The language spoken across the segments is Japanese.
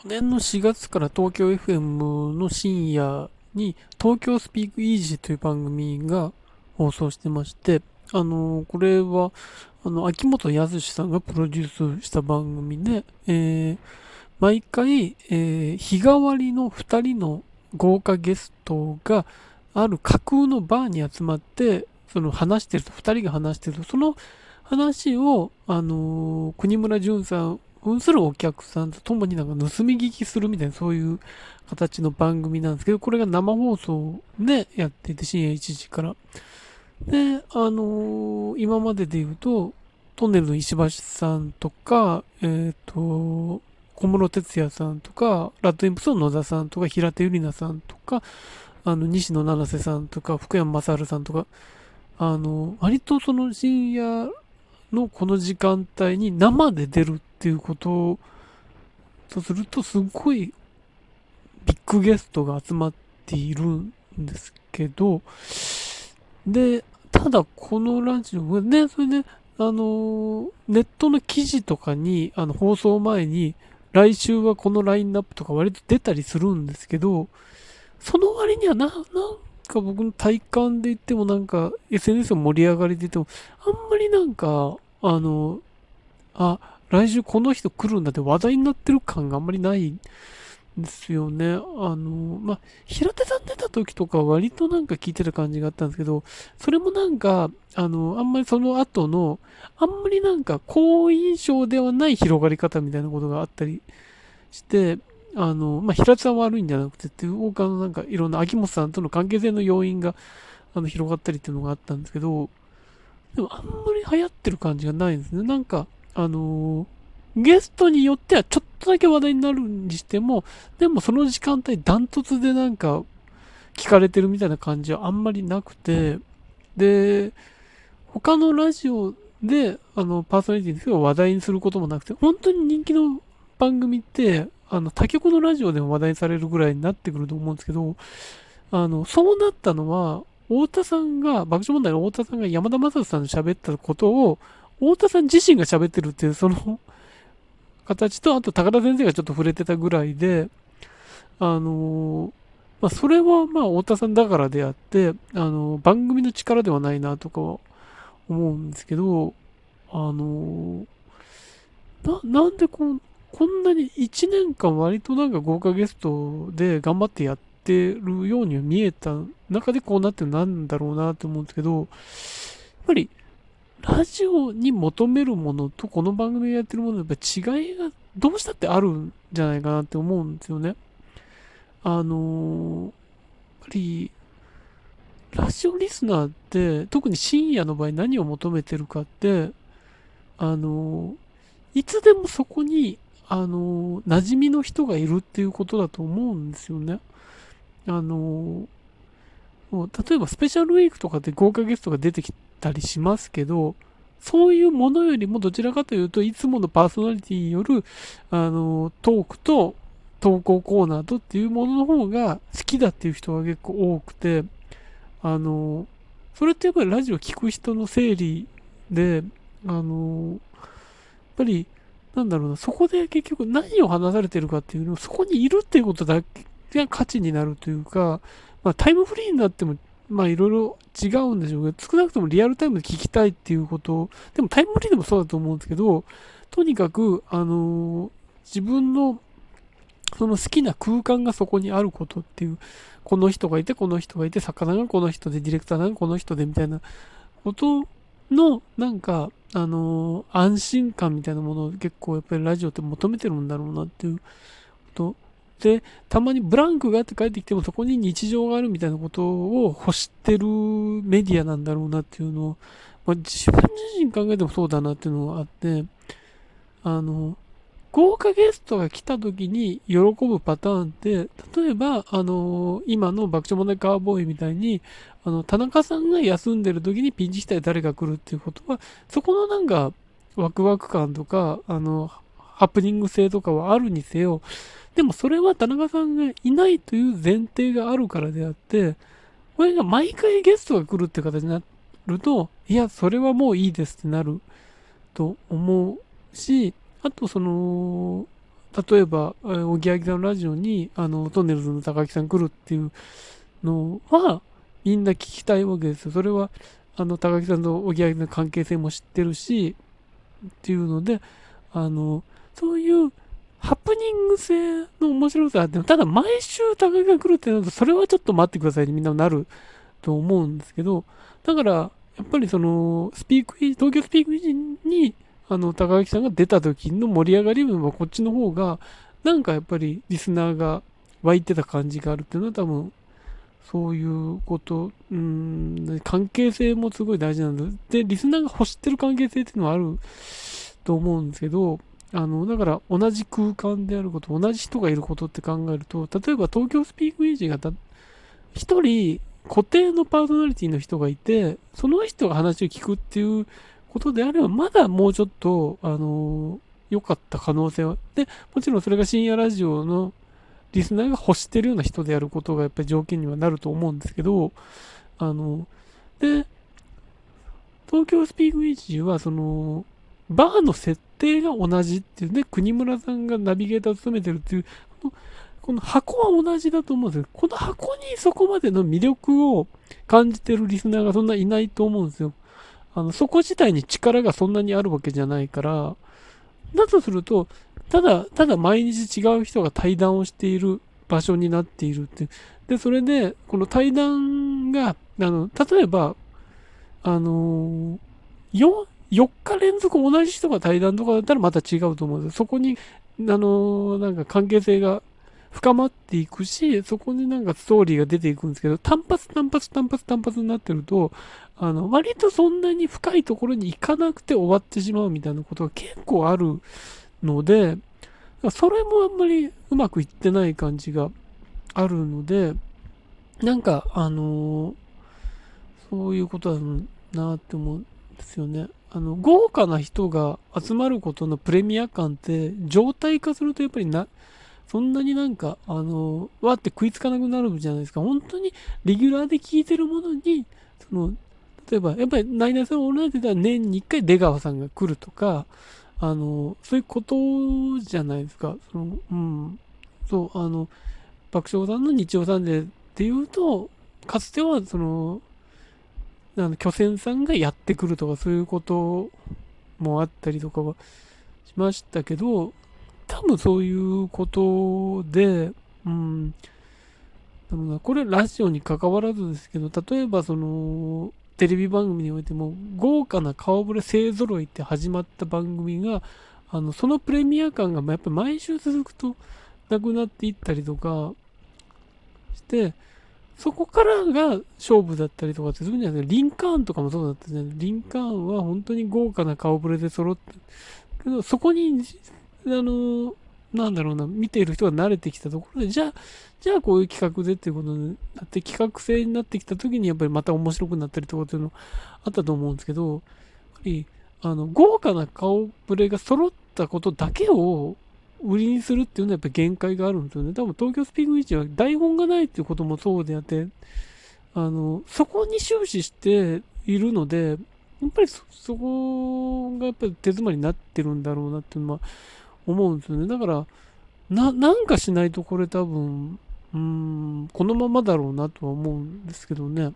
去年の4月から東京 FM の深夜に東京スピークイージーという番組が放送してまして、あの、これは、あの、秋元康さんがプロデュースした番組で、えー、毎回、えー、日替わりの2人の豪華ゲストがある架空のバーに集まって、その話してると、2人が話してると、その話を、あのー、国村淳さん扮するお客さんと共になんか盗み聞きするみたいな、そういう形の番組なんですけど、これが生放送でやっていて、深夜1時から。で、あのー、今までで言うと、トンネルの石橋さんとか、えっ、ー、と、小室哲哉さんとか、ラッドインプスの野田さんとか、平手友梨奈さんとか、あの、西野七瀬さんとか、福山雅治さんとか、あの、割とその深夜のこの時間帯に生で出るっっていうこととすると、すごいビッグゲストが集まっているんですけど、で、ただこのラジオね、それで、あの、ネットの記事とかに、あの、放送前に、来週はこのラインナップとか割と出たりするんですけど、その割にはな、なんか僕の体感で言ってもなんか、SNS の盛り上がりで言っても、あんまりなんか、あの、あ、来週この人来るんだって話題になってる感があんまりないんですよね。あの、まあ、平手さん出た時とか割となんか聞いてた感じがあったんですけど、それもなんか、あの、あんまりその後の、あんまりなんか好印象ではない広がり方みたいなことがあったりして、あの、まあ、平手さん悪いんじゃなくてっていう、他のなんかいろんな秋元さんとの関係性の要因が、あの、広がったりっていうのがあったんですけど、でもあんまり流行ってる感じがないんですね。なんか、あのーゲストによってはちょっとだけ話題になるにしても、でもその時間帯ダントツでなんか聞かれてるみたいな感じはあんまりなくて、で、他のラジオで、あの、パーソナリティの話題にすることもなくて、本当に人気の番組って、あの、他局のラジオでも話題にされるぐらいになってくると思うんですけど、あの、そうなったのは、太田さんが、爆笑問題の太田さんが山田正人さんと喋ったことを、太田さん自身が喋ってるっていう、その 形と、あと高田先生がちょっと触れてたぐらいで、あのまあ、それはまあ、太田さんだからであって、あの番組の力ではないなとかは思うんですけど、あのな、なんでここんなに1年間割となんか豪華ゲストで頑張ってやってるように見えた中でこうなってるなんだろうなって思うんですけど、やっぱりラジオに求めるものとこの番組がやってるものやっぱ違いがどうしたってあるんじゃないかなって思うんですよね。あのやっぱり、ラジオリスナーって、特に深夜の場合何を求めてるかって、あのいつでもそこに、あの馴染みの人がいるっていうことだと思うんですよね。あの例えばスペシャルウィークとかで豪華ゲストが出てきてたりしますけど、そういうものよりもどちらかというといつものパーソナリティによる、あの、トークと投稿コーナーとっていうものの方が好きだっていう人が結構多くて、あの、それってやっぱりラジオ聞く人の整理で、あの、やっぱり、なんだろうな、そこで結局何を話されてるかっていうのを、そこにいるっていうことだけが価値になるというか、まあ、タイムフリーになっても、まあいろいろ違うんでしょうけど、少なくともリアルタイムで聞きたいっていうこと、でもタイムフリーでもそうだと思うんですけど、とにかく、あのー、自分のその好きな空間がそこにあることっていう、この人がいて、この人がいて、作家さんがこの人で、ディレクターがこの人でみたいなことの、なんか、あのー、安心感みたいなものを結構やっぱりラジオって求めてるんだろうなっていうこと。で、たまにブランクがあって帰ってきてもそこに日常があるみたいなことを欲してるメディアなんだろうなっていうのを、まあ、自分自身考えてもそうだなっていうのがあって、あの、豪華ゲストが来た時に喜ぶパターンって、例えば、あの、今の爆笑問題カーボーイみたいに、あの、田中さんが休んでる時にピンチしたら誰が来るっていうことは、そこのなんか、ワクワク感とか、あの、ハプニング性とかはあるにせよ、でもそれは田中さんがいないという前提があるからであって、これが毎回ゲストが来るって形になると、いや、それはもういいですってなると思うし、あとその、例えば、おぎやきさんのラジオに、あの、トンネルズの高木さん来るっていうのは、みんな聞きたいわけですよ。それは、あの、高木さんとおぎやきの関係性も知ってるし、っていうので、あの、そういうハプニング性の面白さあって、ただ毎週高木が来るってなると、それはちょっと待ってくださいにみんななると思うんですけど、だから、やっぱりその、スピークイ東京スピークイに、あの、高木さんが出た時の盛り上がり分はこっちの方が、なんかやっぱりリスナーが湧いてた感じがあるっていうのは多分、そういうこと、うん、関係性もすごい大事なんだ。で、リスナーが欲してる関係性っていうのはあると思うんですけど、あの、だから同じ空間であること、同じ人がいることって考えると、例えば東京スピークイージーが一人固定のパーソナリティの人がいて、その人が話を聞くっていうことであれば、まだもうちょっと、あの、良かった可能性は。で、もちろんそれが深夜ラジオのリスナーが欲してるような人であることがやっぱり条件にはなると思うんですけど、あの、で、東京スピークイージーは、その、バーの設定が同じっていうね、国村さんがナビゲーターを務めてるっていう、このこの箱は同じだと思うんですけど、この箱にそこまでの魅力を感じてるリスナーがそんないないと思うんですよ。あの、そこ自体に力がそんなにあるわけじゃないから、だとすると、ただ、ただ毎日違う人が対談をしている場所になっているっていう。で、それで、この対談が、あの、例えば、あのー、4日連続同じ人が対談とかだったらまた違うと思うんです。そこに、あの、なんか関係性が深まっていくし、そこになんかストーリーが出ていくんですけど、単発単発単発単発になってると、あの、割とそんなに深いところに行かなくて終わってしまうみたいなことが結構あるので、それもあんまりうまくいってない感じがあるので、なんか、あのー、そういうことだなって思う。ですよね。あの、豪華な人が集まることのプレミア感って、状態化するとやっぱりな、そんなになんか、あの、わって食いつかなくなるじゃないですか。本当にレギュラーで聞いてるものに、その、例えば、やっぱり、ナイナさんオールナイトでは年に1回出川さんが来るとか、あの、そういうことじゃないですか。その、うん。そう、あの、爆笑さんの日曜サンデーっていうと、かつては、その、あの、巨船さんがやってくるとか、そういうこともあったりとかはしましたけど、多分そういうことで、うん、これラジオに関わらずですけど、例えばその、テレビ番組においても、豪華な顔ぶれ勢揃いって始まった番組が、あの、そのプレミア感がやっぱり毎週続くとなくなっていったりとかして、そこからが勝負だったりとかってするんじゃないですか。リンカーンとかもそうだったじゃないリンカーンは本当に豪華な顔ぶれで揃って、けど、そこにあの、なんだろうな、見ている人が慣れてきたところで、じゃあ、じゃあこういう企画でっていうことになって、企画性になってきた時にやっぱりまた面白くなったりとかっていうのあったと思うんですけど、やっぱり、あの、豪華な顔ぶれが揃ったことだけを売りにするっていうのはやっぱり限界があるんですよね。多分東京スピークウィッチは台本がないっていうこともそうであって、あの、そこに終始しているので、やっぱりそ、そこがやっぱり手詰まりになってるんだろうなっていうのは、思うんですよね。だから、な、なんかしないとこれ多分、うん、このままだろうなとは思うんですけどね。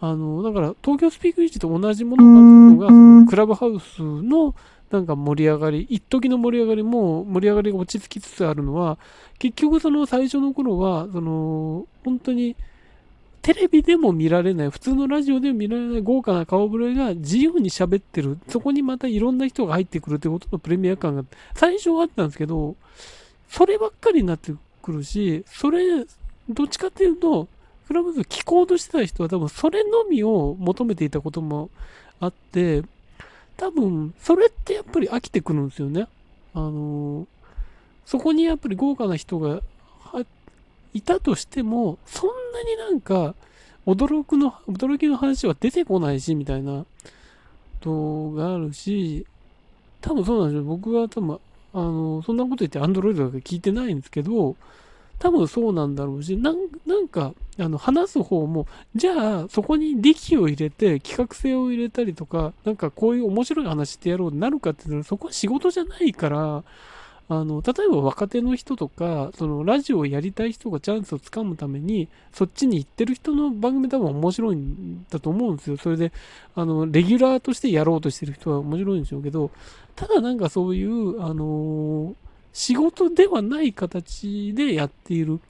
あの、だから、東京スピークイージと同じものがのが、そのクラブハウスのなんか盛り上がり、一時の盛り上がりも盛り上がりが落ち着きつつあるのは、結局その最初の頃は、その、本当に、テレビでも見られない、普通のラジオでも見られない豪華な顔ぶれが自由に喋ってる。そこにまたいろんな人が入ってくるということのプレミア感が最初はあったんですけど、そればっかりになってくるし、それ、どっちかっていうと、クラブズ聞こうとしてた人は多分それのみを求めていたこともあって、多分それってやっぱり飽きてくるんですよね。あのそこにやっぱり豪華な人がいたとしても、そんなになんか、驚くの、驚きの話は出てこないし、みたいな、とがあるし、多分そうなんですよ。僕は多分、あの、そんなこと言ってアンドロイドだけ聞いてないんですけど、多分そうなんだろうし、なんなんか、あの、話す方も、じゃあ、そこに力を入れて、企画性を入れたりとか、なんかこういう面白い話してやろうになるかっていうと、そこは仕事じゃないから、あの、例えば若手の人とか、そのラジオをやりたい人がチャンスをつかむために、そっちに行ってる人の番組多分面白いんだと思うんですよ。それで、あの、レギュラーとしてやろうとしてる人は面白いんでしょうけど、ただなんかそういう、あの仕事ではない形でやっている、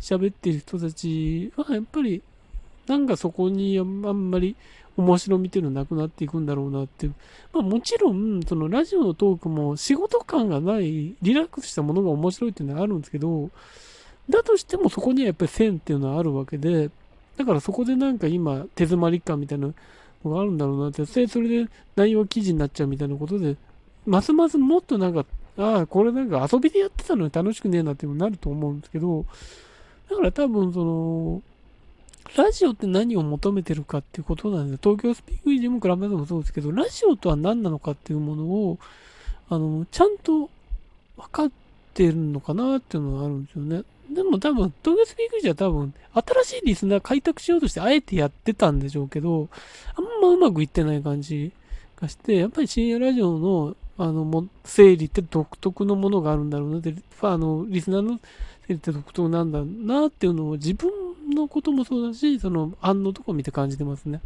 喋っている人たちは、やっぱり、なんかそこにあんまり面白みっていうのはなくなっていくんだろうなっていう。まあもちろん、そのラジオのトークも仕事感がない、リラックスしたものが面白いっていうのはあるんですけど、だとしてもそこにはやっぱり線っていうのはあるわけで、だからそこでなんか今手詰まり感みたいなのがあるんだろうなって、それで内容記事になっちゃうみたいなことで、ますますもっとなんか、ああ、これなんか遊びでやってたのに楽しくねえなってなると思うんですけど、だから多分その、ラジオって何を求めてるかっていうことなんです、東京スピークイージもクラブでもそうですけど、ラジオとは何なのかっていうものを、あの、ちゃんと分かってるのかなっていうのがあるんですよね。でも多分、東京スピークイージは多分、新しいリスナー開拓しようとしてあえてやってたんでしょうけど、あんまうまくいってない感じがして、やっぱり深夜ラジオの、あの、も整理って独特のものがあるんだろうなって、あの、リスナーの整理って独特なんだなっていうのを自分のこともそうだし、その案のとこ見て感じてますね。